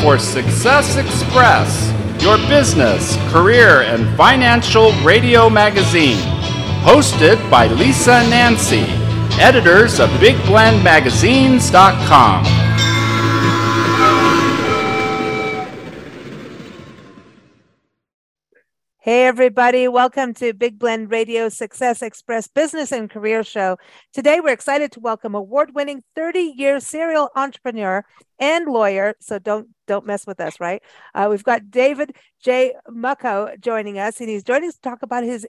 For Success Express, your business, career, and financial radio magazine. Hosted by Lisa Nancy, editors of BigBlendMagazines.com. Hey, everybody. Welcome to Big Blend Radio Success Express Business and Career Show. Today, we're excited to welcome award winning 30 year serial entrepreneur and lawyer. So don't don't mess with us, right? Uh, we've got David J. Muchow joining us, and he's joining us to talk about his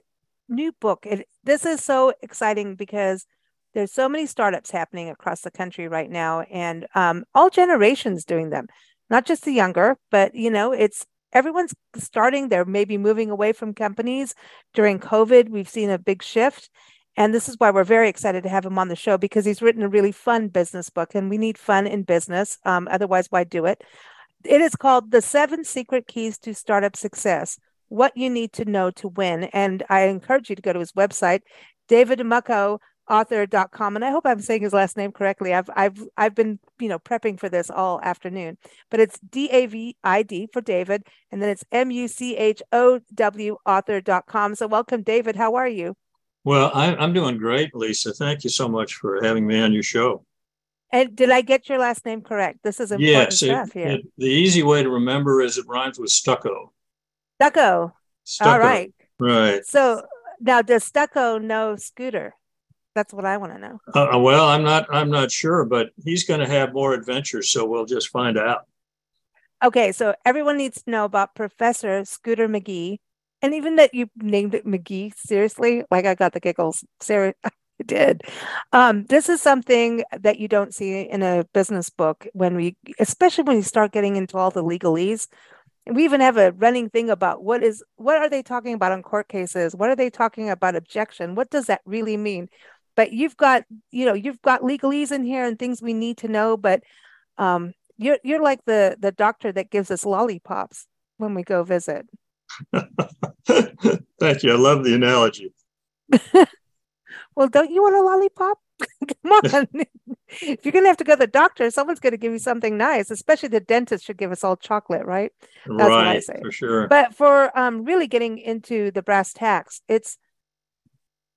new book. It, this is so exciting because there's so many startups happening across the country right now, and um, all generations doing them, not just the younger, but you know, it's everyone's starting they're maybe moving away from companies. During covid we've seen a big shift and this is why we're very excited to have him on the show because he's written a really fun business book and we need fun in business um, otherwise why do it? It is called the seven secret keys to startup success what you need to know to win and i encourage you to go to his website david muchow author.com and i hope i'm saying his last name correctly. I've i've i've been you know prepping for this all afternoon but it's d-a-v-i-d for david and then it's m-u-c-h-o-w author.com so welcome david. How are you? Well I, i'm doing great lisa. Thank you so much for having me on your show. And did i get your last name correct? This is important yes, stuff it, here. it, the easy way to remember is it rhymes with stucco. Stucco, stucco. all right. Right. So now does stucco know scooter that's what I want to know. Uh, well, I'm not. I'm not sure, but he's going to have more adventures, so we'll just find out. Okay, so everyone needs to know about Professor Scooter McGee, and even that you named it McGee. Seriously, like I got the giggles. Sarah, I did. Um, this is something that you don't see in a business book when we, especially when you start getting into all the legalese. We even have a running thing about what is what are they talking about on court cases? What are they talking about objection? What does that really mean? But you've got you know you've got legalese in here and things we need to know but um you're you're like the the doctor that gives us lollipops when we go visit. Thank you. I love the analogy. Well don't you want a lollipop? Come on. If you're going to have to go to the doctor someone's going to give you something nice especially the dentist should give us all chocolate right? That's right, what i say. for sure. But for um really getting into the brass tacks it's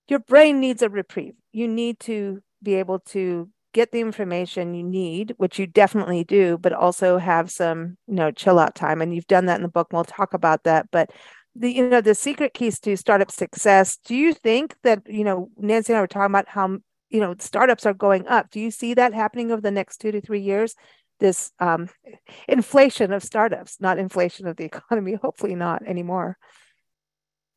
your brain needs a reprieve. You need to be able to get the information you need, which you definitely do, but also have some, you know, chill out time. And you've done that in the book. And we'll talk about that. But the, you know, the secret keys to startup success. Do you think that, you know, Nancy and I were talking about how, you know, startups are going up. Do you see that happening over the next two to three years? This um, inflation of startups, not inflation of the economy. Hopefully, not anymore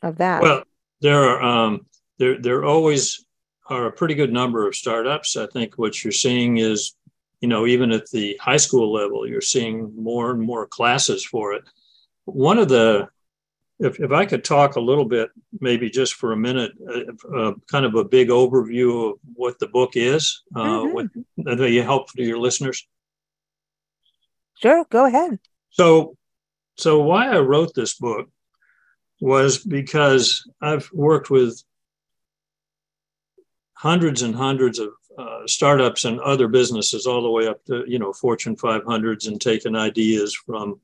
of that. Well, there are um, there there always are a pretty good number of startups. I think what you're seeing is, you know, even at the high school level, you're seeing more and more classes for it. One of the if, if I could talk a little bit, maybe just for a minute, uh, uh, kind of a big overview of what the book is, uh, mm-hmm. what, that you help to your listeners. Sure, go ahead. So, so why I wrote this book was because I've worked with hundreds and hundreds of uh, startups and other businesses all the way up to you know fortune 500s and taking ideas from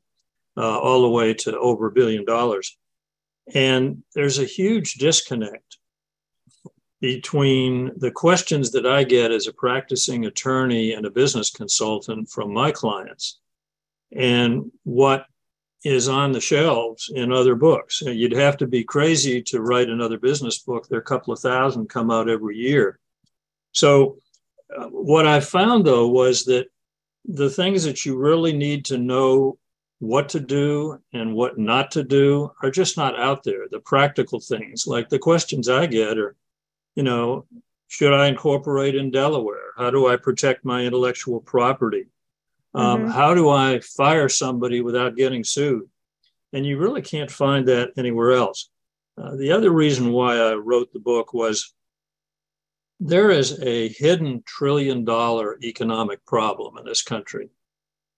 uh, all the way to over a billion dollars. And there's a huge disconnect between the questions that i get as a practicing attorney and a business consultant from my clients and what is on the shelves in other books. You'd have to be crazy to write another business book. There are a couple of thousand come out every year. So, uh, what I found though was that the things that you really need to know what to do and what not to do are just not out there. The practical things, like the questions I get are, you know, should I incorporate in Delaware? How do I protect my intellectual property? Um, mm-hmm. How do I fire somebody without getting sued? And you really can't find that anywhere else. Uh, the other reason why I wrote the book was there is a hidden trillion dollar economic problem in this country.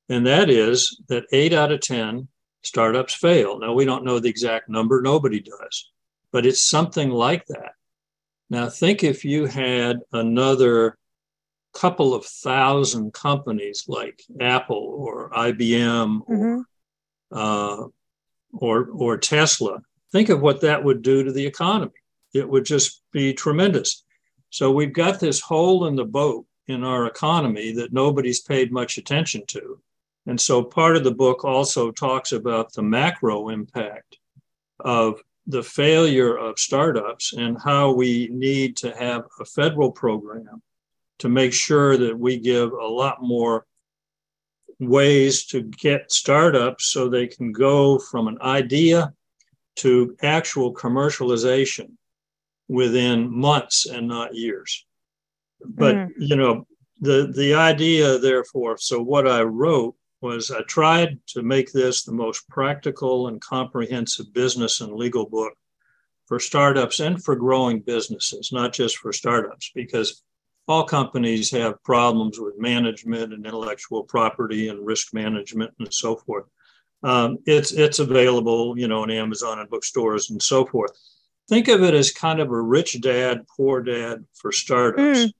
And that is that eight out of 10 startups fail. Now, we don't know the exact number, nobody does, but it's something like that. Now, think if you had another couple of thousand companies like Apple or IBM mm-hmm. or, uh, or, or Tesla, think of what that would do to the economy. It would just be tremendous. So we've got this hole in the boat in our economy that nobody's paid much attention to. And so part of the book also talks about the macro impact of the failure of startups and how we need to have a federal program to make sure that we give a lot more ways to get startups so they can go from an idea to actual commercialization within months and not years. But mm. you know, the the idea therefore, so what I wrote was I tried to make this the most practical and comprehensive business and legal book for startups and for growing businesses, not just for startups, because all companies have problems with management and intellectual property and risk management and so forth. Um, it's it's available, you know, on Amazon and bookstores and so forth. Think of it as kind of a rich dad, poor dad for startups. Mm,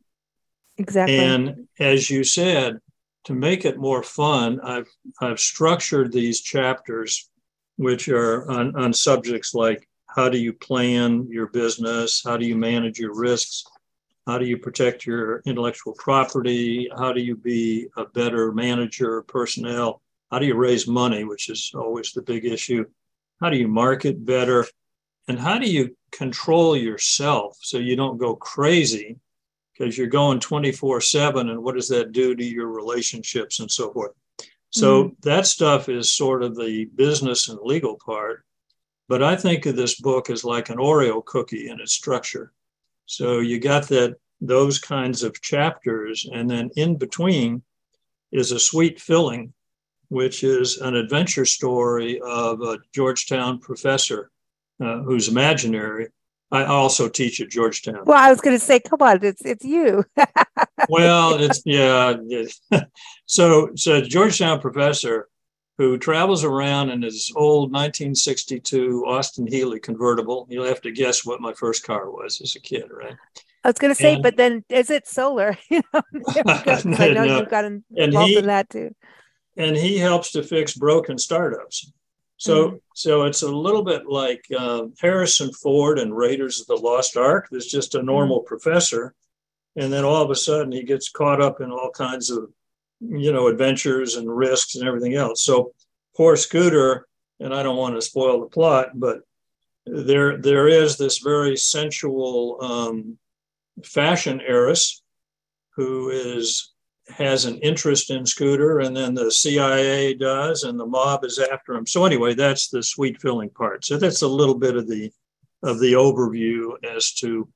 exactly. And as you said, to make it more fun, I've I've structured these chapters, which are on, on subjects like how do you plan your business, how do you manage your risks, how do you protect your intellectual property, how do you be a better manager personnel, how do you raise money, which is always the big issue, how do you market better, and how do you control yourself so you don't go crazy? Because you're going 24 7 and what does that do to your relationships and so forth? So mm-hmm. that stuff is sort of the business and legal part but i think of this book as like an oreo cookie in its structure so you got that those kinds of chapters and then in between is a sweet filling which is an adventure story of a georgetown professor uh, who's imaginary I also teach at Georgetown. Well, I was going to say, come on, it's it's you. well, it's yeah. so, so Georgetown professor who travels around in his old 1962 Austin Healey convertible. You'll have to guess what my first car was as a kid, right? I was going to say, and, but then is it solar? you know, I know no. you've got involved he, in that too. And he helps to fix broken startups. So, mm-hmm. so it's a little bit like uh, Harrison Ford and Raiders of the Lost Ark. There's just a normal mm-hmm. professor, and then all of a sudden he gets caught up in all kinds of, you know, adventures and risks and everything else. So, poor Scooter, and I don't want to spoil the plot, but there there is this very sensual um, fashion heiress who is has an interest in Scooter, and then the CIA does, and the mob is after him. So anyway, that's the sweet filling part. So that's a little bit of the of the overview as to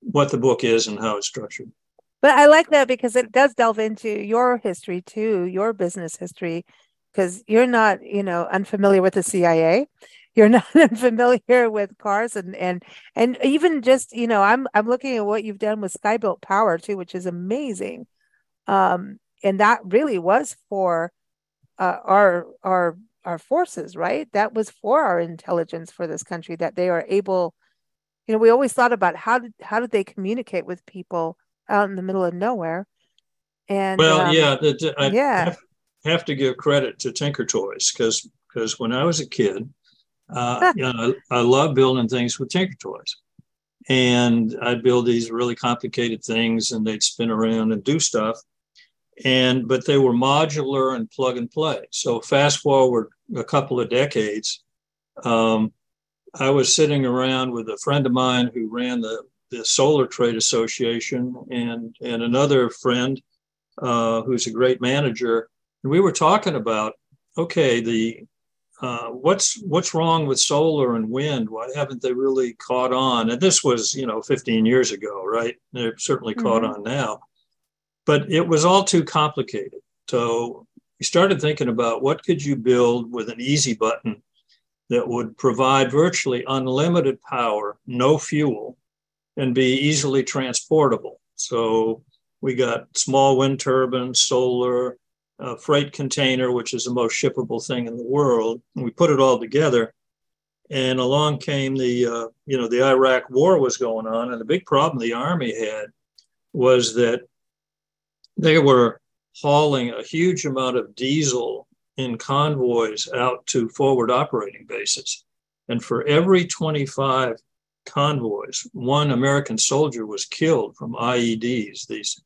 what the book is and how it's structured. But I like that because it does delve into your history too, your business history, because you're not, you know, unfamiliar with the CIA. You're not unfamiliar with cars and and and even just, you know, I'm I'm looking at what you've done with Skybuilt Power too, which is amazing um, and that really was for uh, our our our forces, right? That was for our intelligence for this country that they are able. You know, we always thought about how did how did they communicate with people out in the middle of nowhere, and well, um, yeah, the, I yeah. Have, have to give credit to Tinker Toys because because when I was a kid, uh, you know, I, I love building things with Tinker Toys and I'd build these really complicated things and they'd spin around and do stuff and but they were modular and plug and play. So fast forward a couple of decades, um, I was sitting around with a friend of mine who ran the, the Solar Trade Association and and another friend uh, who's a great manager, and we were talking about okay the uh, what's what's wrong with solar and wind? Why haven't they really caught on? And this was, you know, 15 years ago, right? They're certainly mm-hmm. caught on now but it was all too complicated. So we started thinking about what could you build with an easy button that would provide virtually unlimited power, no fuel, and be easily transportable. So we got small wind turbines, solar, a freight container, which is the most shippable thing in the world. And we put it all together. And along came the, uh, you know, the Iraq war was going on. And the big problem the Army had was that they were hauling a huge amount of diesel in convoys out to forward operating bases. And for every 25 convoys, one American soldier was killed from IEDs, these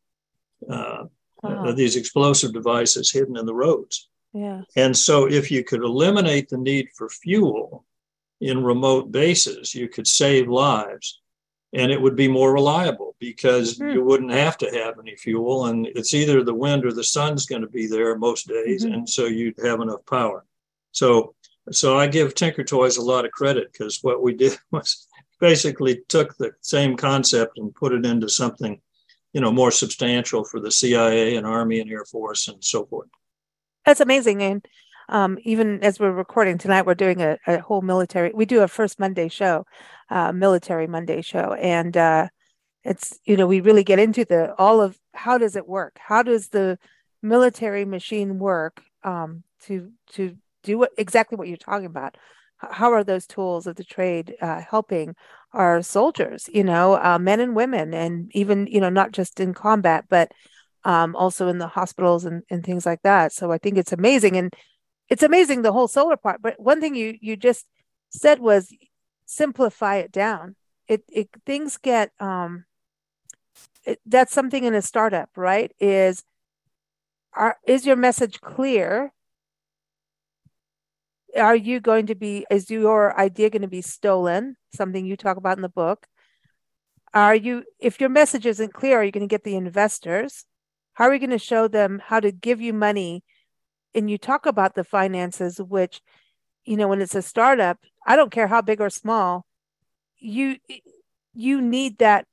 uh, uh, these explosive devices hidden in the roads. Yeah. And so, if you could eliminate the need for fuel in remote bases, you could save lives and it would be more reliable because mm. you wouldn't have to have any fuel and it's either the wind or the sun's going to be there most days mm-hmm. and so you'd have enough power so so i give tinker toys a lot of credit because what we did was basically took the same concept and put it into something you know more substantial for the cia and army and air force and so forth that's amazing and um, even as we're recording tonight, we're doing a, a, whole military. We do a first Monday show, uh, military Monday show, and uh, it's you know we really get into the all of how does it work? How does the military machine work um, to to do what exactly what you're talking about? How are those tools of the trade uh, helping our soldiers? You know, uh, men and women, and even you know not just in combat, but um, also in the hospitals and, and things like that. So I think it's amazing and it's amazing the whole solar part but one thing you you just said was simplify it down it, it things get um it, that's something in a startup right is are is your message clear are you going to be is your idea going to be stolen? Something you talk about in the book. Are you if your message isn't clear are you going to get the investors? How are we going to show them how to give you money? And you talk about the finances which you know when it's a startup i don't care how big or small you you need that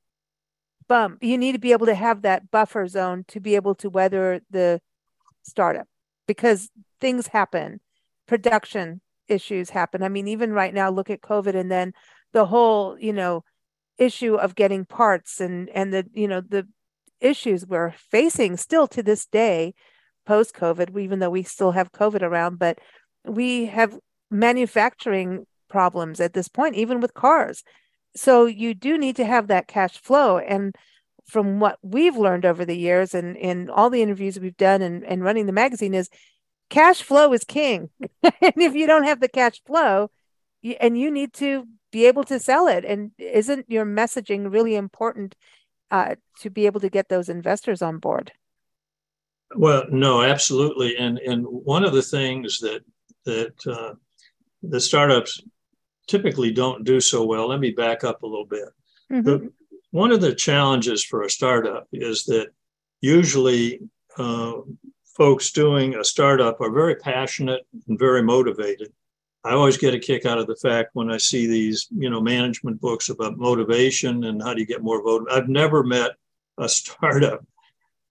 bump. You need to be able to have that buffer zone to be able to weather the startup because things happen production issues happen i mean even right now look at covid and then the whole you know issue of getting parts and and the you know the issues we're facing still to this day post COVID, even though we still have COVID around, but we have manufacturing problems at this point, even with cars. So you do need to have that cash flow. And from what we've learned over the years and in all the interviews we've done and, and running the magazine is cash flow is king. and if you don't have the cash flow, you, and you need to be able to sell it. And isn't your messaging really important uh, to be able to get those investors on board? Well, no, absolutely. And and one of the things that that uh, the startups typically don't do so well. Let me back up a little bit. Mm-hmm. The, one of the challenges for a startup is that usually uh, folks doing a startup are very passionate and very motivated. I always get a kick out of the fact when I see these, you know, management books about motivation and how do you get more vote. I've never met a startup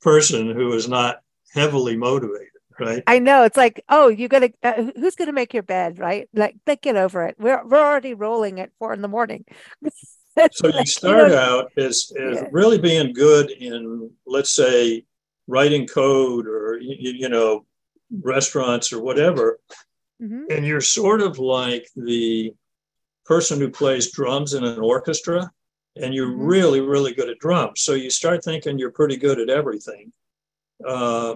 person who is not heavily motivated right i know it's like oh you gotta uh, who's gonna make your bed right like, like get over it we're, we're already rolling at four in the morning so you start out as, as yeah. really being good in let's say writing code or you, you know restaurants or whatever mm-hmm. and you're sort of like the person who plays drums in an orchestra and you're mm-hmm. really really good at drums so you start thinking you're pretty good at everything uh,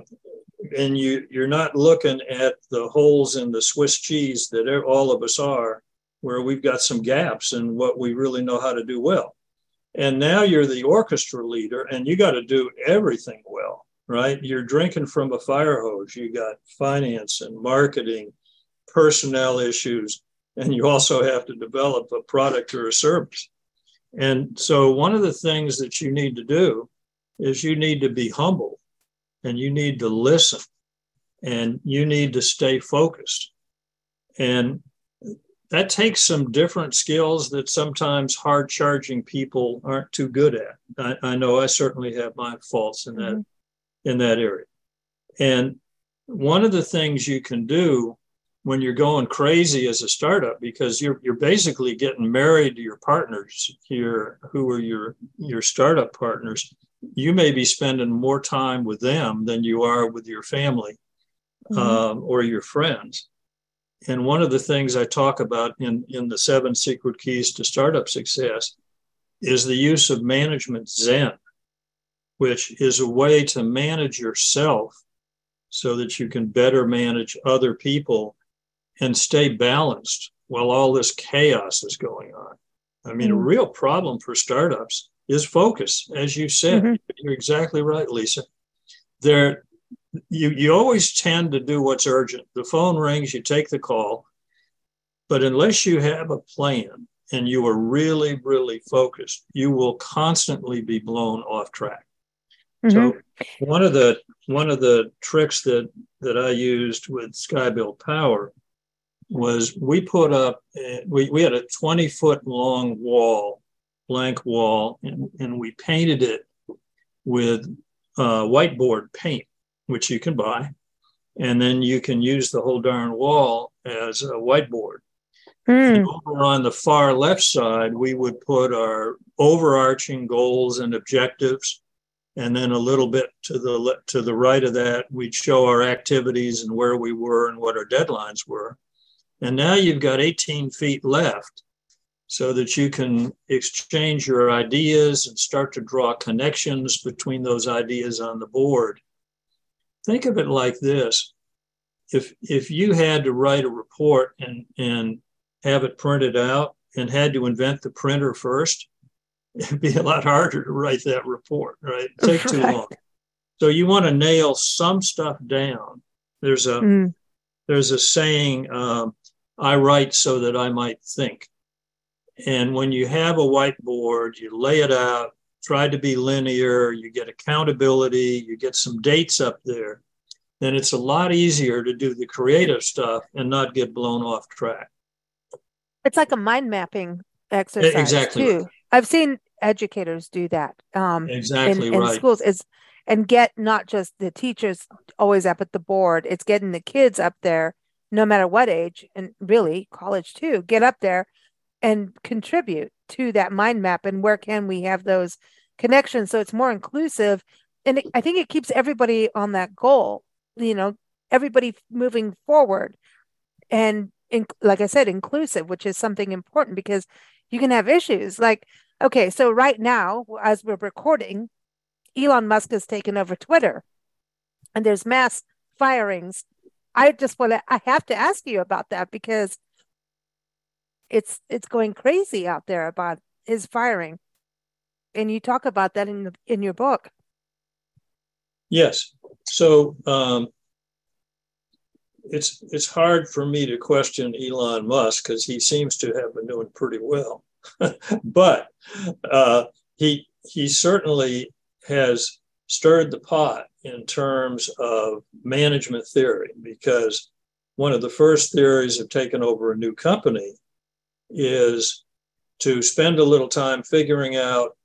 and you you're not looking at the holes in the Swiss cheese that all of us are, where we've got some gaps in what we really know how to do well. And now you're the orchestra leader, and you got to do everything well, right? You're drinking from a fire hose. You got finance and marketing, personnel issues, and you also have to develop a product or a service. And so, one of the things that you need to do is you need to be humble and you need to listen and you need to stay focused. And that takes some different skills that sometimes hard charging people aren't too good at. I, I know I certainly have my faults in that mm-hmm. In that area. And one of the things you can do when you're going crazy as a startup because you're you're basically getting married to your partners here who are your your startup partners you may be spending more time with them than you are with your family mm-hmm. um, or your friends. And one of the things I talk about in, in the seven secret keys to startup success is the use of management Zen, which is a way to manage yourself so that you can better manage other people and stay balanced while all this chaos is going on. I mean, mm-hmm. a real problem for startups is focus, as you said. Mm-hmm. You're exactly right, Lisa. There, you you always tend to do what's urgent. The phone rings, you take the call, but unless you have a plan and you are really, really focused, you will constantly be blown off track. Mm-hmm. So one of the one of the tricks that that I used with Skybuilt Power was we put up we, we had a 20 foot long wall blank wall and, and we painted it with uh, whiteboard paint which you can buy and then you can use the whole darn wall as a whiteboard Mm. over on the far left side, we would put our overarching goals and objectives. And then a little bit to the to the right of that, we'd show our activities and where we were and what our deadlines were. And now you've got 18 feet left so that you can exchange your ideas and start to draw connections between those ideas on the board. Think of it like this. If, if you had to write a report and, and have it printed out and had to invent the printer first, it'd be a lot harder to write that report, right? It'd take too long. So you want to nail some stuff down. There's a mm. there's a saying, um, "I write so that I might think." And when you have a whiteboard, you lay it out, try to be linear, you get accountability, you get some dates up there, then it's a lot easier to do the creative stuff and not get blown off track. It's like a mind mapping exercise exactly too. I've seen educators do that. Um, exactly in, in right. schools is and get not just the teachers always up at the board. It's getting the kids up there, no matter what age, and really college too. Get up there and contribute to that mind map and where can we have those connections so it's more inclusive and it, i think it keeps everybody on that goal you know everybody moving forward and in, like I said, inclusive, which is something important because you can have issues. Like, okay, so right now, as we're recording, Elon Musk has taken over Twitter and there's mass firings. I just want to, I have to ask you about that because it's it's going crazy out there about his firing. And you talk about that in the, in your book. Yes. So um, it's it's hard for me to question Elon Musk because he seems to have been doing pretty well, but uh, he he certainly has stirred the pot in terms of management theory because one of the first theories of taking over a new company is to spend a little time figuring out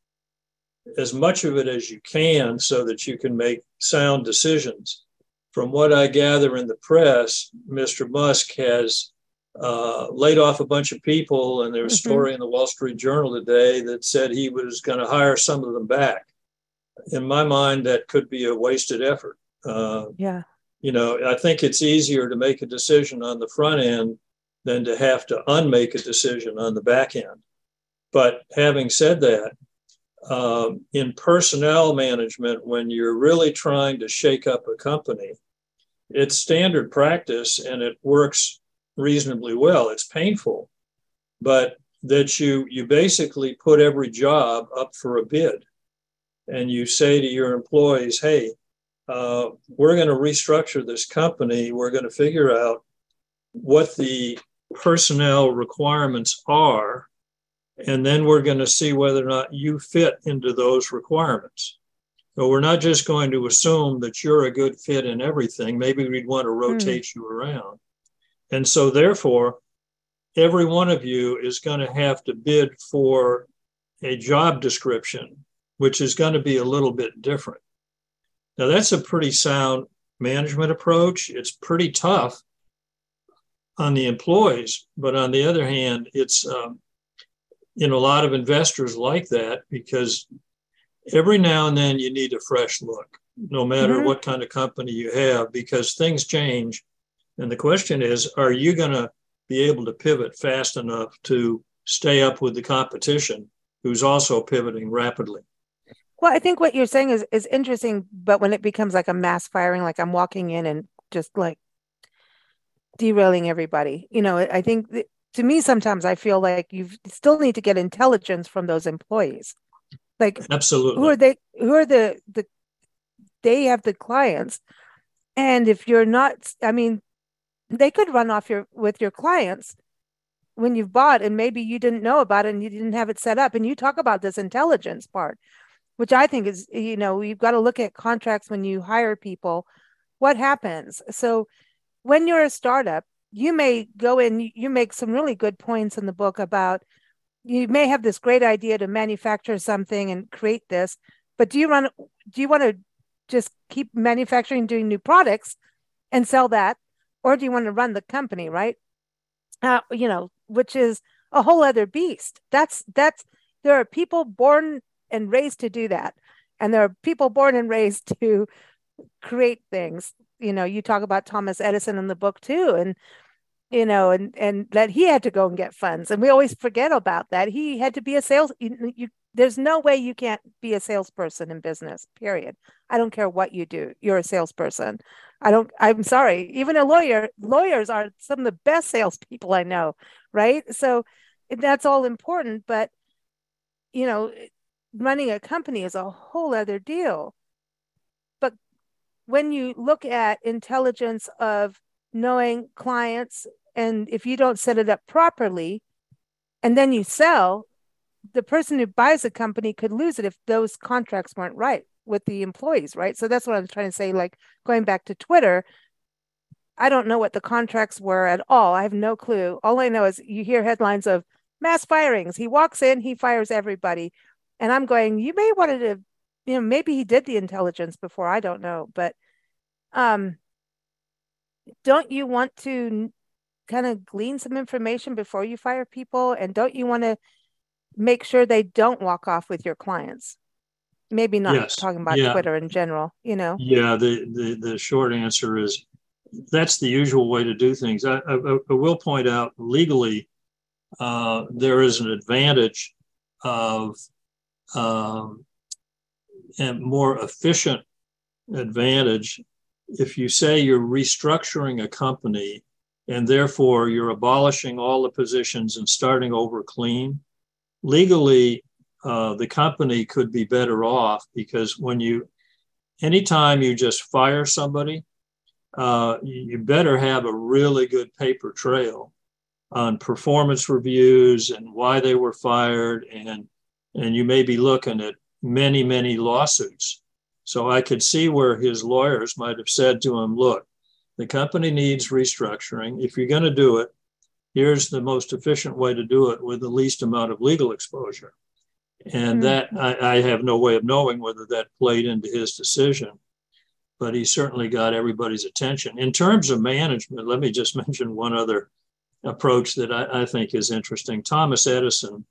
as much of it as you can so that you can make sound decisions from what I gather in the press, Mr. Musk has uh, laid off a bunch of people, and there's a mm-hmm. story in the Wall Street Journal today that said he was going to hire some of them back. In my mind, that could be a wasted effort. Uh, yeah. You know, I think it's easier to make a decision on the front end than to have to unmake a decision on the back end. But having said that, um, in personnel management, when you're really trying to shake up a company, it's standard practice and it works reasonably well. It's painful, but that you you basically put every job up for a bid, and you say to your employees, "Hey, uh, we're going to restructure this company. We're going to figure out what the personnel requirements are, and then we're going to see whether or not you fit into those requirements." So we're not just going to assume that you're a good fit in everything. Maybe we'd want to hmm. rotate mm. you around. And so, therefore, every one of you is going to have to bid for a job description, which is going to be a little bit different. Now, that's a pretty sound management approach. It's pretty tough on the employees, but on the other hand, it's um, you know a lot of investors like that because every now and then you need a fresh look, no matter mm-hmm. what kind of company you have, because things change. And the question is, are you going to be able to pivot fast enough to stay up with the competition who's also pivoting rapidly? Well, I think what you're saying is is interesting, but when it becomes like a mass firing, like I'm walking in and just like derailing everybody, you know, I think to me sometimes I feel like you still need to get intelligence from those employees. Like absolutely, who are they? Who are the the? They have the clients, and if you're not, I mean, they could run off your with your clients when you've bought and maybe you didn't know about it and you didn't have it set up and you talk about this intelligence part which I think is, you know, you've got to look at contracts when you hire people. What happens? So when you're a startup, you may go in, you make some really good points in the book about you may have this great idea to manufacture something and create this, but do you run, do you want to just keep manufacturing, doing new products and sell that? Or do you want to run the company, right? Uh, you know, which is a whole other beast. That's, that's, there are people born and raised to do that. And there are people born and raised to create things. You know, you talk about Thomas Edison in the book too, and you know, and and that he had to go and get funds, and we always forget about that. He had to be a sales. You, you, there's no way you can't be a salesperson in business. Period. I don't care what you do. You're a salesperson. I don't. I'm sorry. Even a lawyer. Lawyers are some of the best salespeople I know. Right. So that's all important, but you know running a company is a whole other deal. But when you look at intelligence of knowing clients, and if you don't set it up properly, and then you sell, the person who buys a company could lose it if those contracts weren't right with the employees, right? So that's what I'm trying to say. Like going back to Twitter, I don't know what the contracts were at all. I have no clue. All I know is you hear headlines of mass firings. He walks in, he fires everybody. And I'm going, you may wanted to, you know, maybe he did the intelligence before. I don't know. But um, don't you want to kind of glean some information before you fire people? And don't you want to make sure they don't walk off with your clients? Maybe not yes. talking about yeah. Twitter in general, you know? Yeah, the, the, the short answer is that's the usual way to do things. I, I, I will point out legally, uh, there is an advantage of um, and more efficient advantage if you say you're restructuring a company and therefore you're abolishing all the positions and starting over clean legally uh, the company could be better off because when you anytime you just fire somebody uh, you better have a really good paper trail on performance reviews and why they were fired and and you may be looking at many, many lawsuits. So I could see where his lawyers might have said to him, look, the company needs restructuring. If you're going to do it, here's the most efficient way to do it with the least amount of legal exposure. And mm-hmm. that I, I, have no way of knowing whether that played into his decision, but he certainly got everybody's attention. In terms of management, let me just mention one other approach that I, I think is interesting. Thomas Edison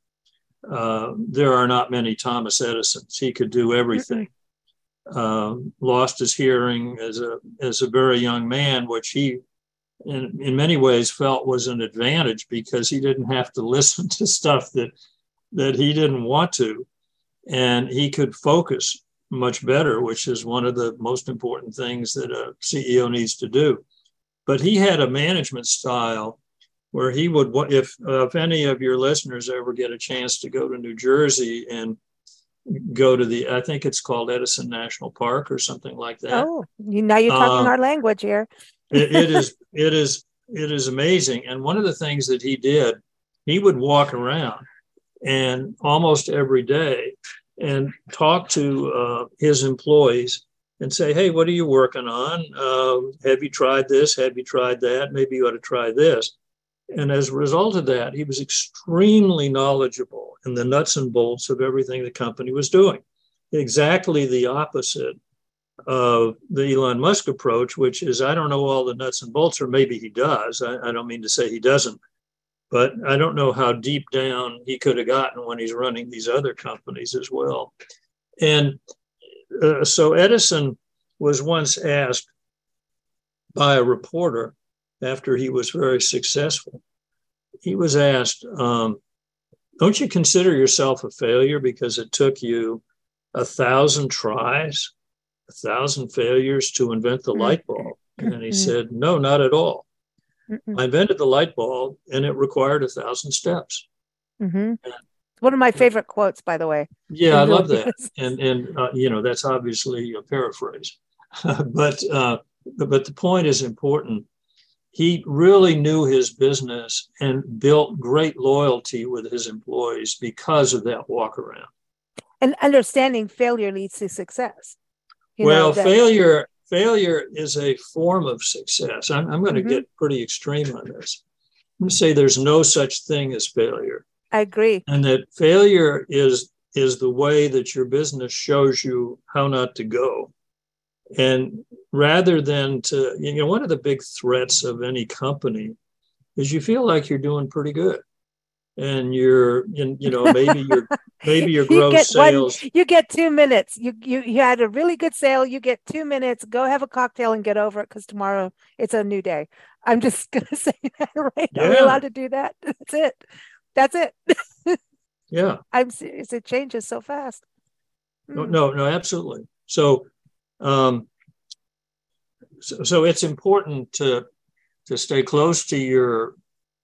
uh, there are not many Thomas Edisons. He could do everything. Uh, lost his hearing as a as a very young man, which he, in in many ways, felt was an advantage because he didn't have to listen to stuff that that he didn't want to, and he could focus much better, which is one of the most important things that a CEO needs to do. But he had a management style where he would, if if any of your listeners ever get a chance to go to New Jersey and go to the, I think it's called Edison National Park or something like that. Oh, you, now you're talking uh, our language here. it, it is, it is, it is amazing. And one of the things that he did, he would walk around and almost every day and talk to uh, his employees and say, "Hey, what are you working on? Uh, have you tried this? Have you tried that? Maybe you ought to try this." And as a result of that, he was extremely knowledgeable in the nuts and bolts of everything the company was doing. Exactly the opposite of the Elon Musk approach, which is I don't know all the nuts and bolts, or maybe he does. I, I don't mean to say he doesn't, but I don't know how deep down he could have gotten when he's running these other companies as well. And uh, so Edison was once asked by a reporter after he was very successful. He was asked, um, Don't you consider yourself a failure because it took you a thousand tries, a thousand failures to invent the light bulb? And he said, No, not at all. I invented the light bulb and it required a thousand steps. Mm-hmm. One of my favorite quotes, by the way. Yeah, I love that. And, and uh, you know, that's obviously a paraphrase. but, uh, but the point is important. He really knew his business and built great loyalty with his employees because of that walk around. And understanding failure leads to success. You well, know, failure failure is a form of success. I'm, I'm going to mm-hmm. get pretty extreme on this. I'm going to say there's no such thing as failure. I agree. And that failure is is the way that your business shows you how not to go. And rather than to, you know, one of the big threats of any company is you feel like you're doing pretty good. And you're you, you know maybe you're, maybe your gross you sales one, you get two minutes. You, you you had a really good sale. You get two minutes. Go have a cocktail and get over it because tomorrow it's a new day. I'm just gonna say that right? Yeah. are we allowed to do that? That's it. That's it. Yeah. I'm serious. It changes so fast. No hmm. no, no absolutely. So um so, so it's important to to stay close to your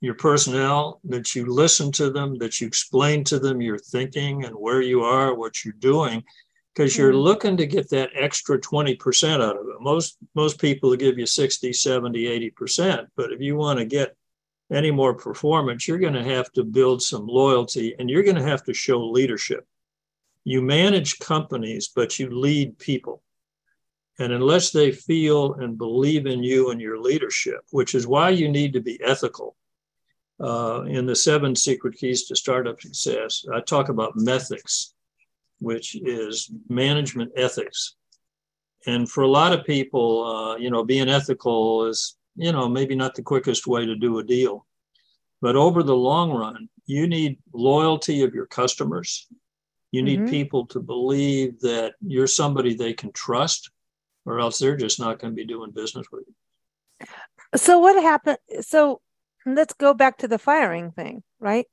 your personnel, that you listen to them, that you explain to them your thinking and where you are, what you're doing, because you're mm-hmm. looking to get that extra 20% out of it. Most most people will give you 60, 70, 80%. But if you want to get any more performance, you're going to have to build some loyalty and you're going to have to show leadership. You manage companies, but you lead people. And unless they feel and believe in you and your leadership, which is why you need to be ethical, uh, in the seven secret keys to startup success, I talk about methics, which is management ethics. And for a lot of people, uh, you know, being ethical is, you know, maybe not the quickest way to do a deal. But over the long run, you need loyalty of your customers. You need mm-hmm. people to believe that you're somebody they can trust, or else they're just not going to be doing business with you. So, what happened? So, let's go back to the firing thing, right?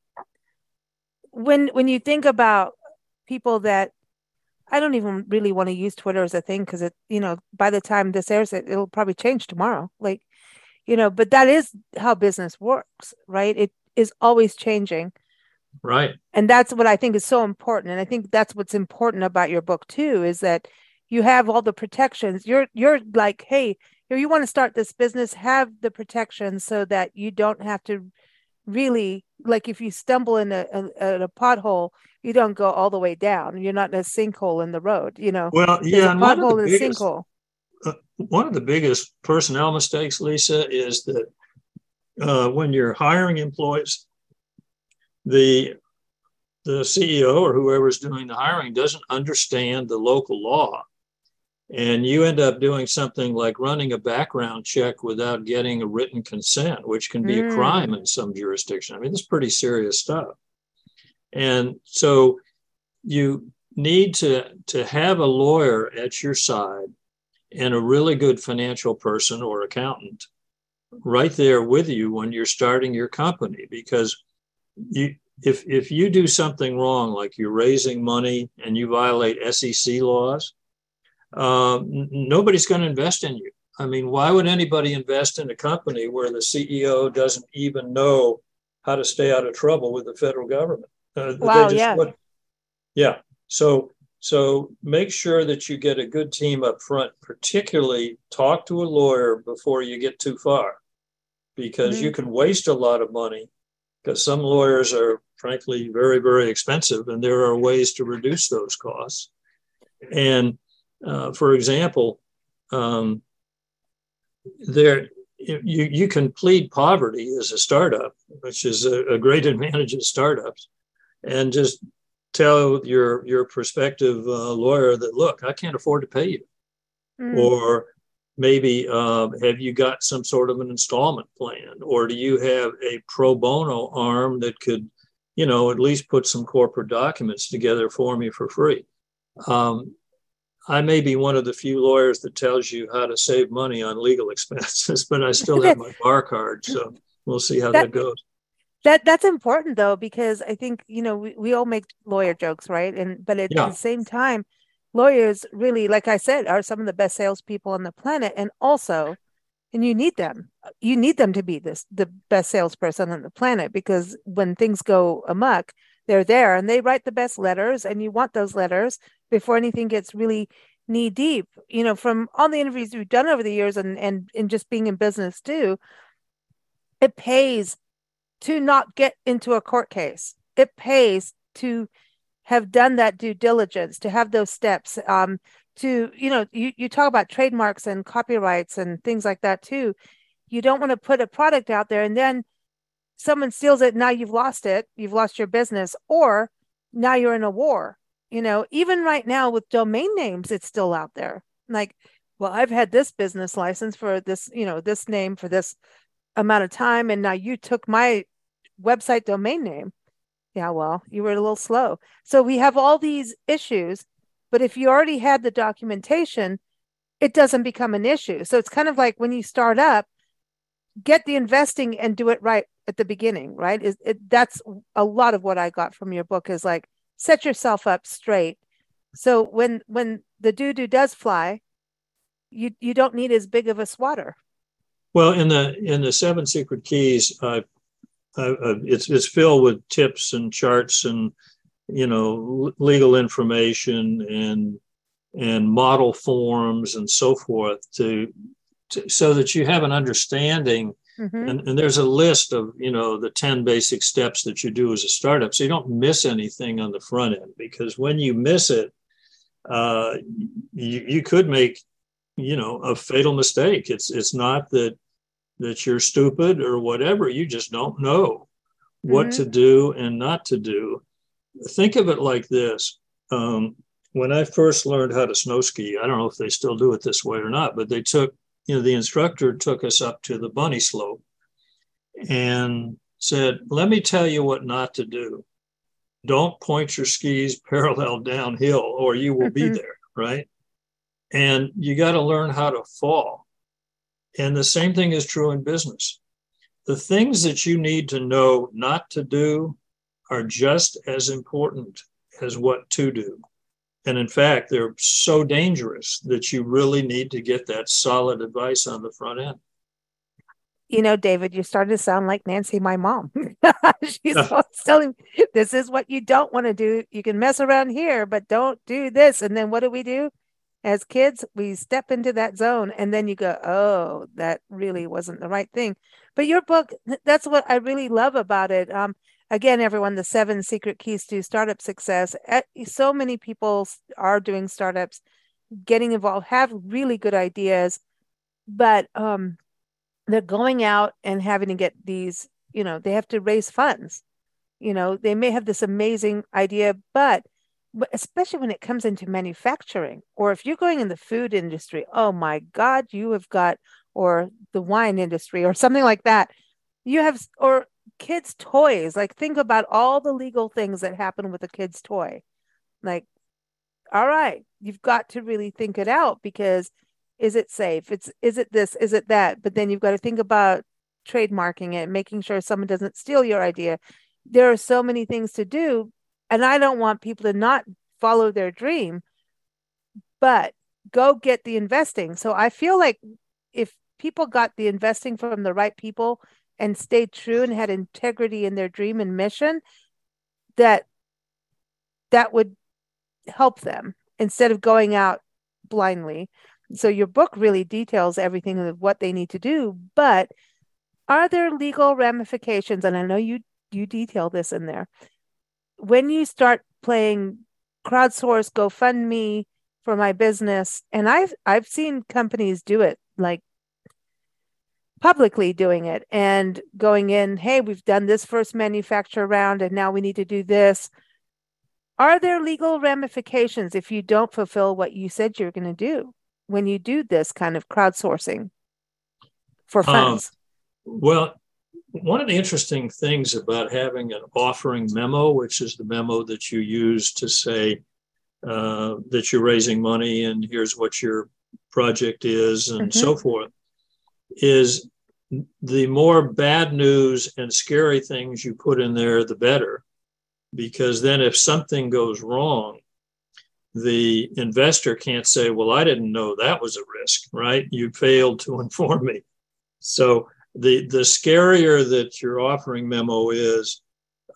When when you think about people that I don't even really want to use Twitter as a thing because it, you know, by the time this airs, it it'll probably change tomorrow. Like, you know, but that is how business works, right? It is always changing. Right. And that's what I think is so important. And I think that's what's important about your book too, is that you have all the protections. You're you're like, hey, if you want to start this business, have the protection so that you don't have to really like if you stumble in a, a, a pothole, you don't go all the way down. You're not in a sinkhole in the road, you know. Well, yeah, a pothole and a sinkhole. Uh, one of the biggest personnel mistakes, Lisa, is that uh, when you're hiring employees, the the CEO or whoever's doing the hiring doesn't understand the local law and you end up doing something like running a background check without getting a written consent, which can be mm. a crime in some jurisdiction. I mean, this is pretty serious stuff. And so you need to, to have a lawyer at your side and a really good financial person or accountant right there with you when you're starting your company because you if if you do something wrong like you're raising money and you violate SEC laws uh, nobody's going to invest in you. I mean, why would anybody invest in a company where the CEO doesn't even know how to stay out of trouble with the federal government? Uh, wow, yeah. Would. Yeah. So, so make sure that you get a good team up front. Particularly, talk to a lawyer before you get too far, because mm-hmm. you can waste a lot of money. Because some lawyers are, frankly, very, very expensive, and there are ways to reduce those costs. And uh, for example, um, there you, you can plead poverty as a startup, which is a, a great advantage of startups, and just tell your your prospective uh, lawyer that look, I can't afford to pay you, mm. or maybe uh, have you got some sort of an installment plan, or do you have a pro bono arm that could, you know, at least put some corporate documents together for me for free. Um, I may be one of the few lawyers that tells you how to save money on legal expenses, but I still have my bar card. So we'll see how that, that goes. That that's important though, because I think, you know, we, we all make lawyer jokes, right? And but at yeah. the same time, lawyers really, like I said, are some of the best salespeople on the planet. And also, and you need them. You need them to be this the best salesperson on the planet because when things go amok, they're there and they write the best letters, and you want those letters before anything gets really knee deep. You know, from all the interviews we've done over the years, and and and just being in business too, it pays to not get into a court case. It pays to have done that due diligence, to have those steps. Um, to you know you, you talk about trademarks and copyrights and things like that too you don't want to put a product out there and then someone steals it now you've lost it you've lost your business or now you're in a war you know even right now with domain names it's still out there like well i've had this business license for this you know this name for this amount of time and now you took my website domain name yeah well you were a little slow so we have all these issues but if you already had the documentation, it doesn't become an issue. So it's kind of like when you start up, get the investing and do it right at the beginning, right? Is it, that's a lot of what I got from your book is like set yourself up straight. So when when the doo doo does fly, you you don't need as big of a swatter. Well, in the in the seven secret keys, uh, uh, it's it's filled with tips and charts and you know legal information and and model forms and so forth to, to so that you have an understanding mm-hmm. and, and there's a list of you know the 10 basic steps that you do as a startup so you don't miss anything on the front end because when you miss it uh, you, you could make you know a fatal mistake it's it's not that that you're stupid or whatever you just don't know what mm-hmm. to do and not to do think of it like this. Um, when I first learned how to snow ski, I don't know if they still do it this way or not, but they took, you know, the instructor took us up to the bunny slope and said, Let me tell you what not to do. Don't point your skis parallel downhill or you will be mm-hmm. there, right? And you got to learn how to fall. And the same thing is true in business. The things that you need to know not to do are just as important as what to do. And in fact, they're so dangerous that you really need to get that solid advice on the front end. You know, David, you started to sound like Nancy, my mom. She's always telling me, this is what you don't want to do. You can mess around here, but don't do this. And then what do we do? As kids, we step into that zone and then you go, oh, that really wasn't the right thing. But your book, that's what I really love about it. Um, again, everyone, the seven secret keys to startup success. So many people are doing startups, getting involved, have really good ideas, but um, they're going out and having to get these, you know, they have to raise funds. You know, they may have this amazing idea, but especially when it comes into manufacturing, or if you're going in the food industry, oh my God, you have got, or the wine industry, or something like that. You have, or kids' toys. Like, think about all the legal things that happen with a kid's toy. Like, all right, you've got to really think it out because is it safe? It's is it this? Is it that? But then you've got to think about trademarking it, making sure someone doesn't steal your idea. There are so many things to do, and I don't want people to not follow their dream, but go get the investing. So I feel like if people got the investing from the right people and stayed true and had integrity in their dream and mission, that that would help them instead of going out blindly. So your book really details everything of what they need to do, but are there legal ramifications? And I know you you detail this in there. When you start playing crowdsource GoFundMe for my business, and I've I've seen companies do it like publicly doing it and going in, hey, we've done this first manufacture round and now we need to do this. Are there legal ramifications if you don't fulfill what you said you're going to do when you do this kind of crowdsourcing for um, funds? Um, well, one of the interesting things about having an offering memo, which is the memo that you use to say uh, that you're raising money and here's what your project is and mm-hmm. so forth, is the more bad news and scary things you put in there, the better. Because then if something goes wrong, the investor can't say, well, I didn't know that was a risk, right? You failed to inform me. So the, the scarier that your offering memo is,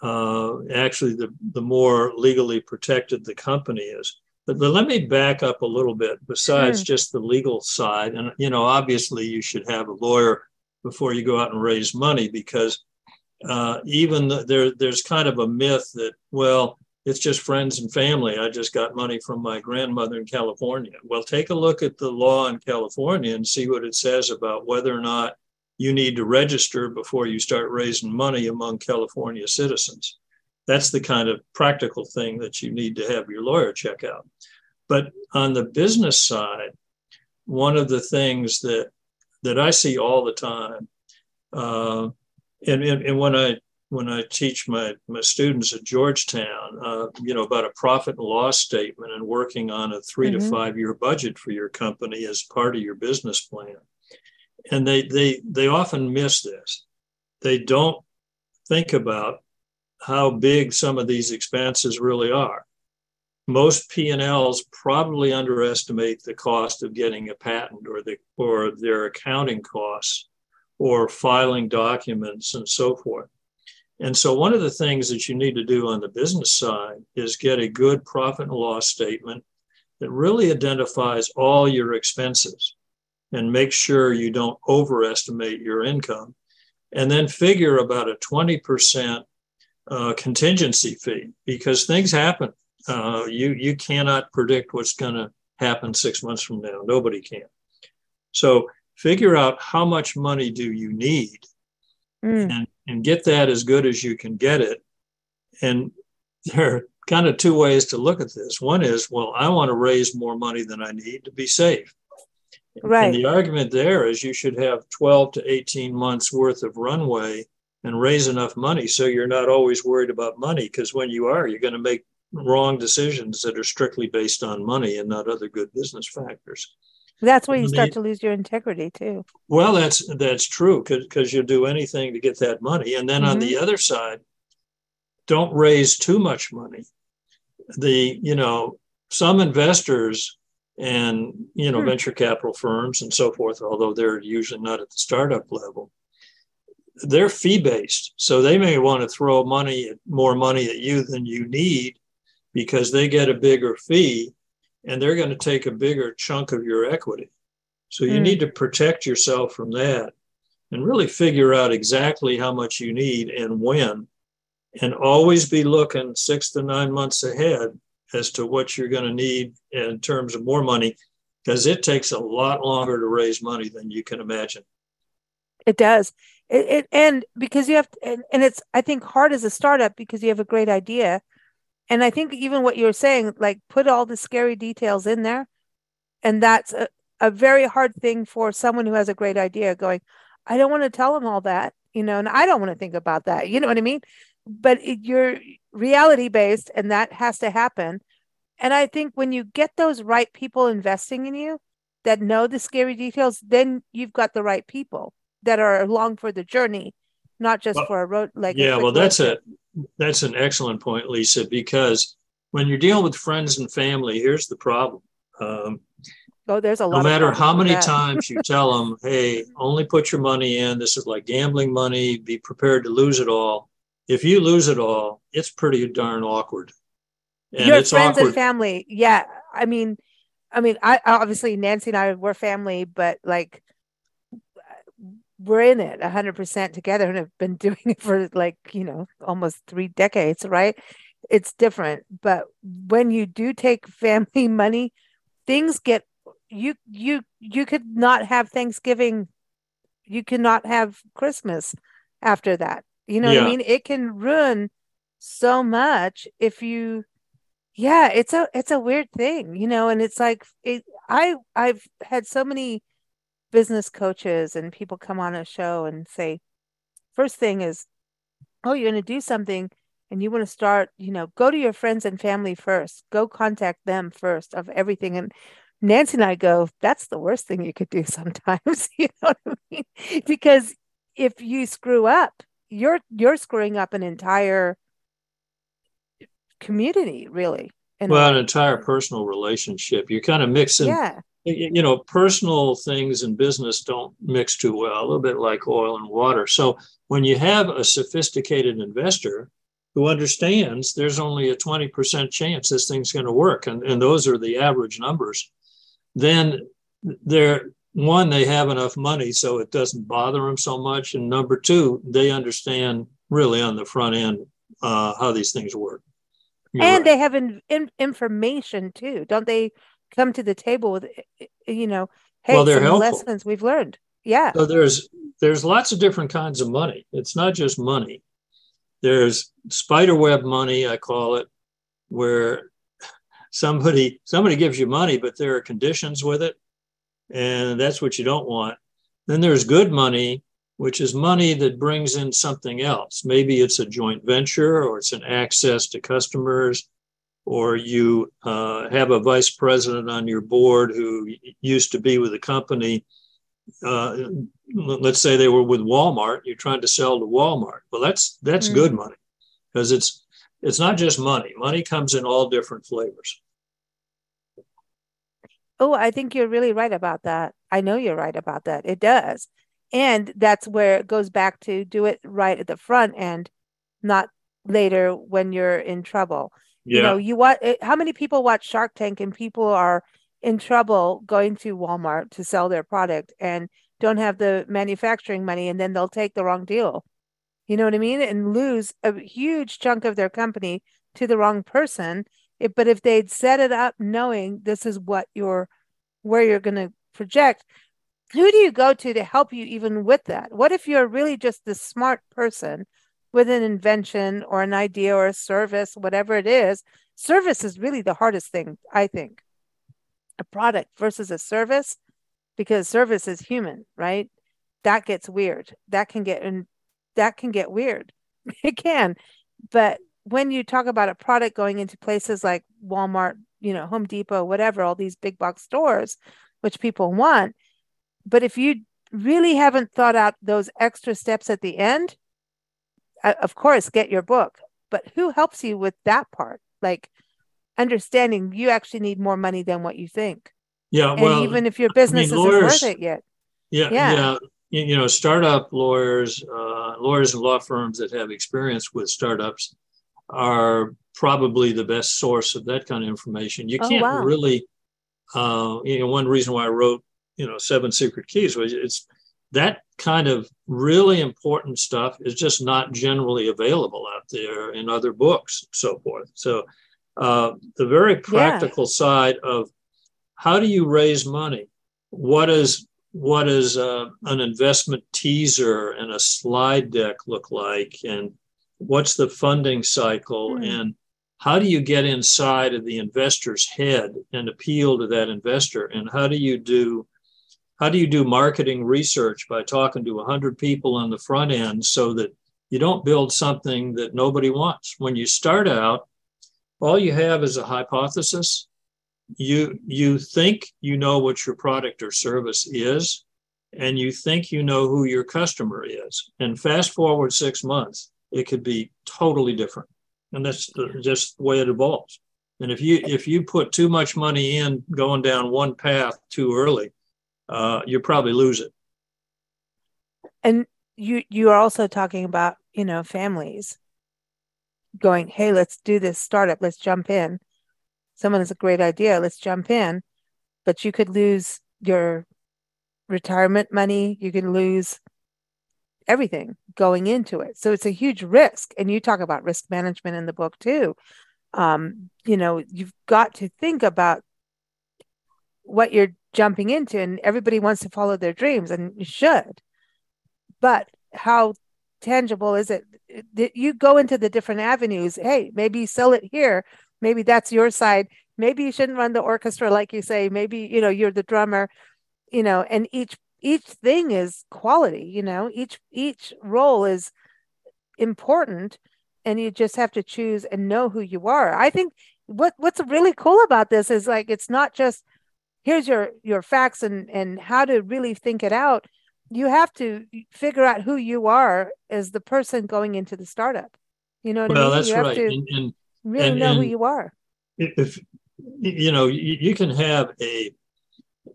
uh, actually, the, the more legally protected the company is. But, but let me back up a little bit besides mm. just the legal side. And, you know, obviously, you should have a lawyer before you go out and raise money because uh, even the, there, there's kind of a myth that, well, it's just friends and family. I just got money from my grandmother in California. Well, take a look at the law in California and see what it says about whether or not you need to register before you start raising money among California citizens. That's the kind of practical thing that you need to have your lawyer check out. But on the business side, one of the things that that I see all the time, uh, and, and, and when I when I teach my, my students at Georgetown, uh, you know, about a profit and loss statement and working on a 3 mm-hmm. to five year budget for your company as part of your business plan. And they, they, they often miss this. They don't think about how big some of these expenses really are. Most P&Ls probably underestimate the cost of getting a patent or the or their accounting costs or filing documents and so forth. And so, one of the things that you need to do on the business side is get a good profit and loss statement that really identifies all your expenses and make sure you don't overestimate your income. And then figure about a 20% uh, contingency fee because things happen. Uh, you, you cannot predict what's going to happen six months from now. Nobody can. So, figure out how much money do you need mm. and and get that as good as you can get it. And there are kind of two ways to look at this. One is, well, I want to raise more money than I need to be safe. Right. And the argument there is you should have 12 to 18 months worth of runway and raise enough money so you're not always worried about money because when you are, you're going to make wrong decisions that are strictly based on money and not other good business factors. That's where you start to lose your integrity too. Well, that's that's true because you'll do anything to get that money, and then mm-hmm. on the other side, don't raise too much money. The you know some investors and you know hmm. venture capital firms and so forth, although they're usually not at the startup level, they're fee based, so they may want to throw money more money at you than you need because they get a bigger fee and they're going to take a bigger chunk of your equity. So you mm. need to protect yourself from that and really figure out exactly how much you need and when, and always be looking six to nine months ahead as to what you're going to need in terms of more money, because it takes a lot longer to raise money than you can imagine. It does. It, it and because you have to, and, and it's I think hard as a startup because you have a great idea and I think even what you're saying, like put all the scary details in there. And that's a, a very hard thing for someone who has a great idea going, I don't want to tell them all that, you know, and I don't want to think about that. You know what I mean? But it, you're reality based and that has to happen. And I think when you get those right people investing in you that know the scary details, then you've got the right people that are along for the journey, not just well, for a road like yeah well that's a that's an excellent point, Lisa, because when you're dealing with friends and family, here's the problem. Um, oh, there's a lot. No matter how many times you tell them, "Hey, only put your money in. This is like gambling money. Be prepared to lose it all." If you lose it all, it's pretty darn awkward. And your friends awkward. and family, yeah. I mean, I mean, I obviously Nancy and I were family, but like we're in it 100% together and have been doing it for like you know almost three decades right? It's different but when you do take family money things get you you you could not have thanksgiving you cannot have christmas after that. You know yeah. what i mean? It can ruin so much if you yeah it's a it's a weird thing you know and it's like it, i i've had so many business coaches and people come on a show and say, first thing is, oh, you're going to do something and you want to start, you know, go to your friends and family first, go contact them first of everything. And Nancy and I go, that's the worst thing you could do sometimes. you know what I mean? Because if you screw up, you're you're screwing up an entire community, really. well, an entire personal relationship. You're kind of mixing. Yeah. You know, personal things and business don't mix too well. A little bit like oil and water. So when you have a sophisticated investor who understands there's only a 20% chance this thing's going to work, and, and those are the average numbers, then they're one, they have enough money so it doesn't bother them so much. And number two, they understand really on the front end uh, how these things work. You're and right. they have in, in, information too, don't they? Come to the table with, eh, eh, eh, you know, hey, well, some lessons we've learned. Yeah. So there's there's lots of different kinds of money. It's not just money. There's spiderweb money, I call it, where somebody somebody gives you money, but there are conditions with it, and that's what you don't want. Then there's good money, which is money that brings in something else. Maybe it's a joint venture, or it's an access to customers, or you uh, have a vice president on your board who used to be with the company uh, let's say they were with Walmart, you're trying to sell to Walmart. Well, that's that's mm. good money because it's it's not just money. Money comes in all different flavors. Oh, I think you're really right about that. I know you're right about that. It does. And that's where it goes back to do it right at the front end, not later when you're in trouble. Yeah. You know, you what eh, how many people watch Shark Tank and people are in trouble going to Walmart to sell their product and don't have the manufacturing money and then they'll take the wrong deal. You know what I mean? And lose a huge chunk of their company to the wrong person. If, but if they'd set it up knowing this is what you're where you're going to project, who do you go to to help you even with that? What if you're really just the smart person with an invention or an idea or a service, whatever it is? Service is really the hardest thing, I think a product versus a service because service is human, right? That gets weird. That can get and that can get weird. It can. But when you talk about a product going into places like Walmart, you know, Home Depot, whatever, all these big box stores, which people want, but if you really haven't thought out those extra steps at the end, of course, get your book. But who helps you with that part? Like, understanding you actually need more money than what you think. Yeah, and well, even if your business I mean, lawyers, isn't worth it yet. Yeah, yeah, yeah. You know, startup lawyers, uh, lawyers and law firms that have experience with startups are probably the best source of that kind of information. You oh, can't wow. really, uh, you know, one reason why I wrote, you know, Seven Secret Keys was it's that kind of really important stuff is just not generally available out there in other books, so forth. So uh, the very practical yeah. side of how do you raise money? What is what does uh, an investment teaser and a slide deck look like, and what's the funding cycle, mm. and how do you get inside of the investor's head and appeal to that investor, and how do you do how do you do marketing research by talking to 100 people on the front end so that you don't build something that nobody wants when you start out all you have is a hypothesis. You you think you know what your product or service is, and you think you know who your customer is. And fast forward six months, it could be totally different, and that's just the way it evolves. And if you if you put too much money in going down one path too early, uh, you probably lose it. And you you are also talking about you know families going, hey, let's do this startup, let's jump in. Someone has a great idea, let's jump in. But you could lose your retirement money, you can lose everything going into it. So it's a huge risk. And you talk about risk management in the book too. Um, you know, you've got to think about what you're jumping into, and everybody wants to follow their dreams, and you should. But how tangible is it you go into the different avenues? Hey maybe sell it here. Maybe that's your side. Maybe you shouldn't run the orchestra like you say. Maybe you know you're the drummer you know and each each thing is quality you know. Each each role is important and you just have to choose and know who you are. I think what what's really cool about this is like it's not just here's your your facts and and how to really think it out you have to figure out who you are as the person going into the startup. You know what well, I mean? that's you have right. to and, and, really and, know who you are. if you know you, you can have a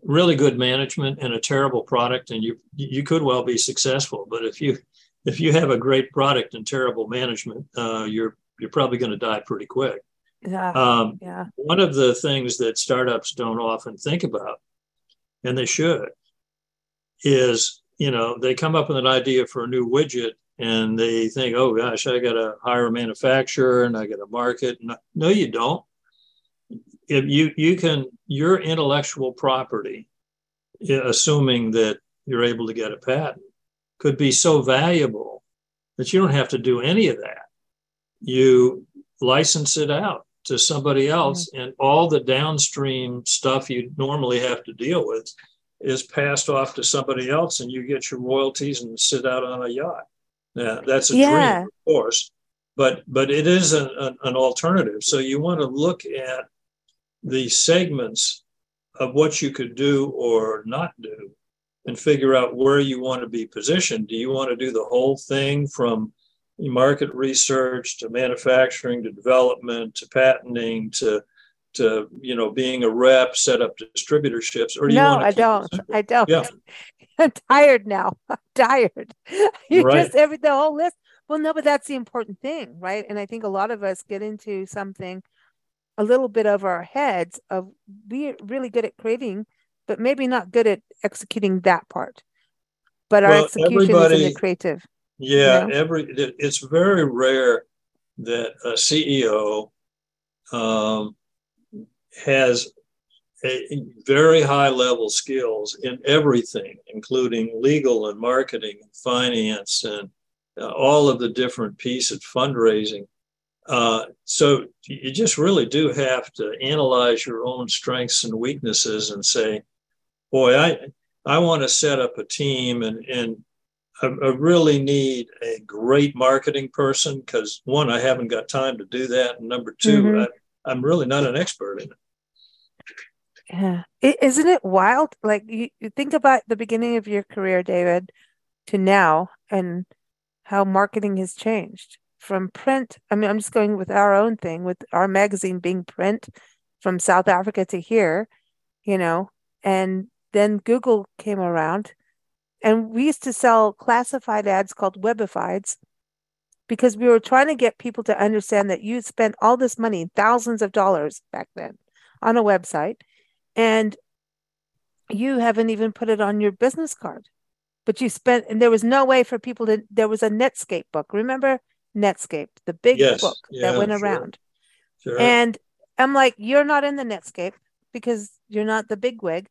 really good management and a terrible product and you you could well be successful but if you if you have a great product and terrible management uh, you're you're probably going to die pretty quick yeah. Um, yeah. one of the things that startups don't often think about and they should is you know they come up with an idea for a new widget and they think oh gosh i got to hire a manufacturer and i got to market. No you don't. If you you can your intellectual property assuming that you're able to get a patent could be so valuable that you don't have to do any of that. You license it out to somebody else mm-hmm. and all the downstream stuff you normally have to deal with is passed off to somebody else and you get your royalties and sit out on a yacht yeah that's a yeah. dream of course but but it is a, a, an alternative so you want to look at the segments of what you could do or not do and figure out where you want to be positioned. Do you want to do the whole thing from market research to manufacturing to development to patenting to to you know being a rep, set up distributorships, or do no, you want to I don't. I don't. Yeah. I'm tired now. I'm tired. You right. just every the whole list. Well, no, but that's the important thing, right? And I think a lot of us get into something a little bit of our heads of we're really good at creating, but maybe not good at executing that part. But our well, execution is in the creative. Yeah, you know? every it's very rare that a CEO um, has a very high level skills in everything, including legal and marketing and finance and uh, all of the different pieces, of fundraising. Uh, so you just really do have to analyze your own strengths and weaknesses and say, boy, I I want to set up a team and and I, I really need a great marketing person because one, I haven't got time to do that, and number 2 mm-hmm. I, I'm really not an expert in it. Yeah, isn't it wild? Like you, you think about the beginning of your career, David, to now, and how marketing has changed from print. I mean, I'm just going with our own thing, with our magazine being print from South Africa to here, you know, and then Google came around and we used to sell classified ads called webifieds because we were trying to get people to understand that you spent all this money, thousands of dollars back then on a website, and you haven't even put it on your business card. But you spent, and there was no way for people to, there was a Netscape book. Remember Netscape, the big yes. book yeah, that went sure. around. Sure. And I'm like, you're not in the Netscape because you're not the big wig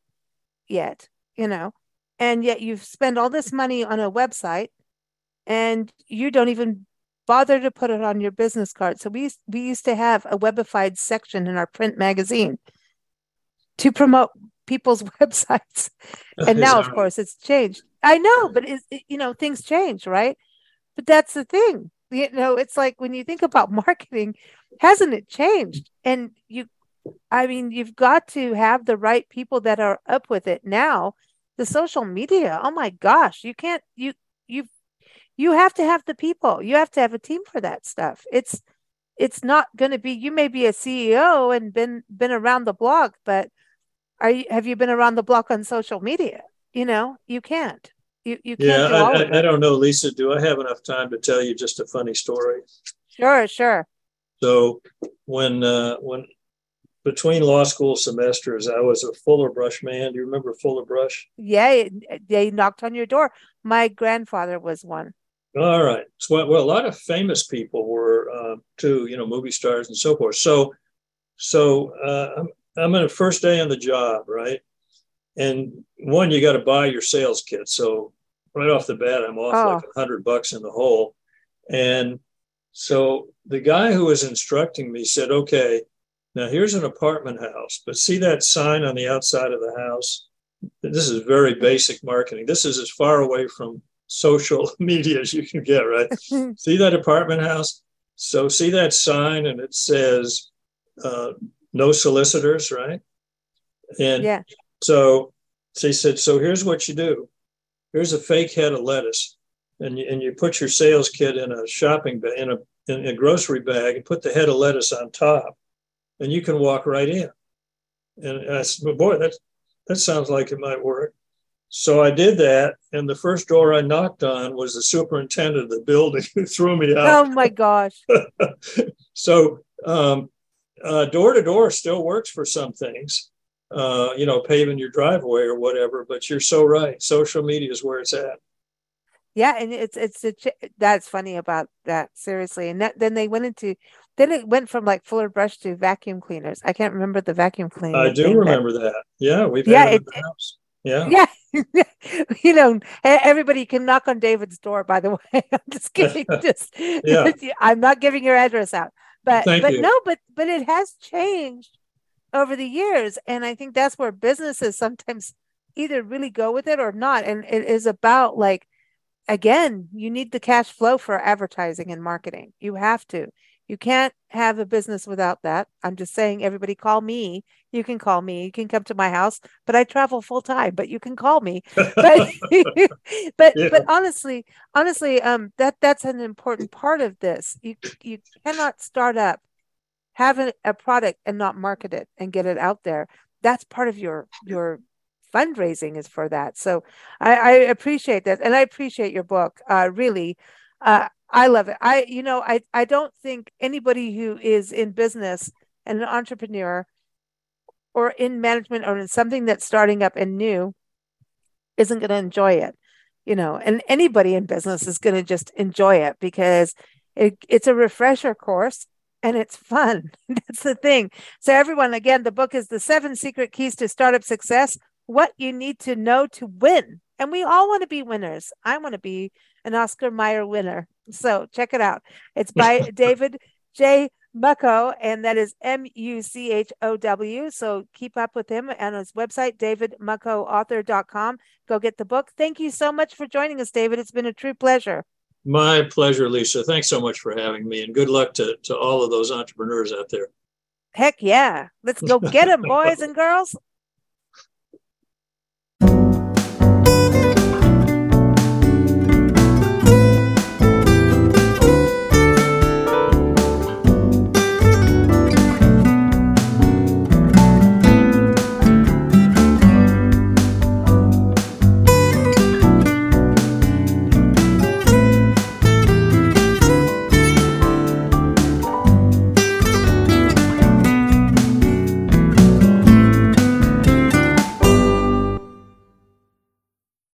yet, you know, and yet you've spent all this money on a website and you don't even bother to put it on your business card. So we we used to have a webified section in our print magazine to promote people's websites. And now of course it's changed. I know, but it, you know, things change, right? But that's the thing you know it's like when you think about marketing hasn't it changed and you i mean you've got to have the right people that are up with it now the social media oh my gosh you can't you you you have to have the people you have to have a team for that stuff it's it's not going to be you may be a ceo and been been around the block but are you have you been around the block on social media you know you can't you, you can't yeah, do all I, it. I don't know, Lisa. Do I have enough time to tell you just a funny story? Sure, sure. So when uh, when between law school semesters, I was a Fuller Brush man. Do you remember Fuller Brush? Yeah, they knocked on your door. My grandfather was one. All right. So, well, a lot of famous people were uh, too, you know, movie stars and so forth. So, so uh, I'm, I'm in the first day on the job, right? And one, you got to buy your sales kit. So right off the bat, I'm off oh. like a hundred bucks in the hole. And so the guy who was instructing me said, okay, now here's an apartment house, but see that sign on the outside of the house? This is very basic marketing. This is as far away from social media as you can get, right? see that apartment house? So see that sign and it says uh, no solicitors, right? And yeah. So she said, So here's what you do here's a fake head of lettuce. And you, and you put your sales kit in a shopping bag, in a, in a grocery bag, and put the head of lettuce on top. And you can walk right in. And I said, boy, that that sounds like it might work. So I did that, and the first door I knocked on was the superintendent of the building who threw me out. Oh my gosh! so um, door to door still works for some things, uh, you know, paving your driveway or whatever. But you're so right. Social media is where it's at. Yeah, and it's it's a, that's funny about that seriously. And that, then they went into then it went from like Fuller Brush to vacuum cleaners. I can't remember the vacuum cleaner. I do remember that. that. Yeah, we've yeah, it, the house. Yeah. Yeah. you know, everybody can knock on David's door, by the way. I'm just kidding. just yeah. I'm not giving your address out. But Thank but you. no, but but it has changed over the years. And I think that's where businesses sometimes either really go with it or not. And it is about like again, you need the cash flow for advertising and marketing. You have to. You can't have a business without that. I'm just saying, everybody call me. You can call me. You can come to my house, but I travel full time. But you can call me. But but yeah. but honestly, honestly, um, that that's an important part of this. You you cannot start up, have a, a product and not market it and get it out there. That's part of your your fundraising is for that. So I, I appreciate that, and I appreciate your book. Uh, really, uh, I love it. I, you know, I, I don't think anybody who is in business and an entrepreneur or in management or in something that's starting up and new isn't going to enjoy it, you know, and anybody in business is going to just enjoy it because it, it's a refresher course and it's fun. that's the thing. So, everyone, again, the book is The Seven Secret Keys to Startup Success What You Need to Know to Win. And we all want to be winners. I want to be an Oscar Mayer winner. So check it out. It's by David J. Muchow, and that is M U C H O W. So keep up with him on his website, davidmuchowauthor.com. Go get the book. Thank you so much for joining us, David. It's been a true pleasure. My pleasure, Lisa. Thanks so much for having me, and good luck to, to all of those entrepreneurs out there. Heck yeah. Let's go get them, boys and girls.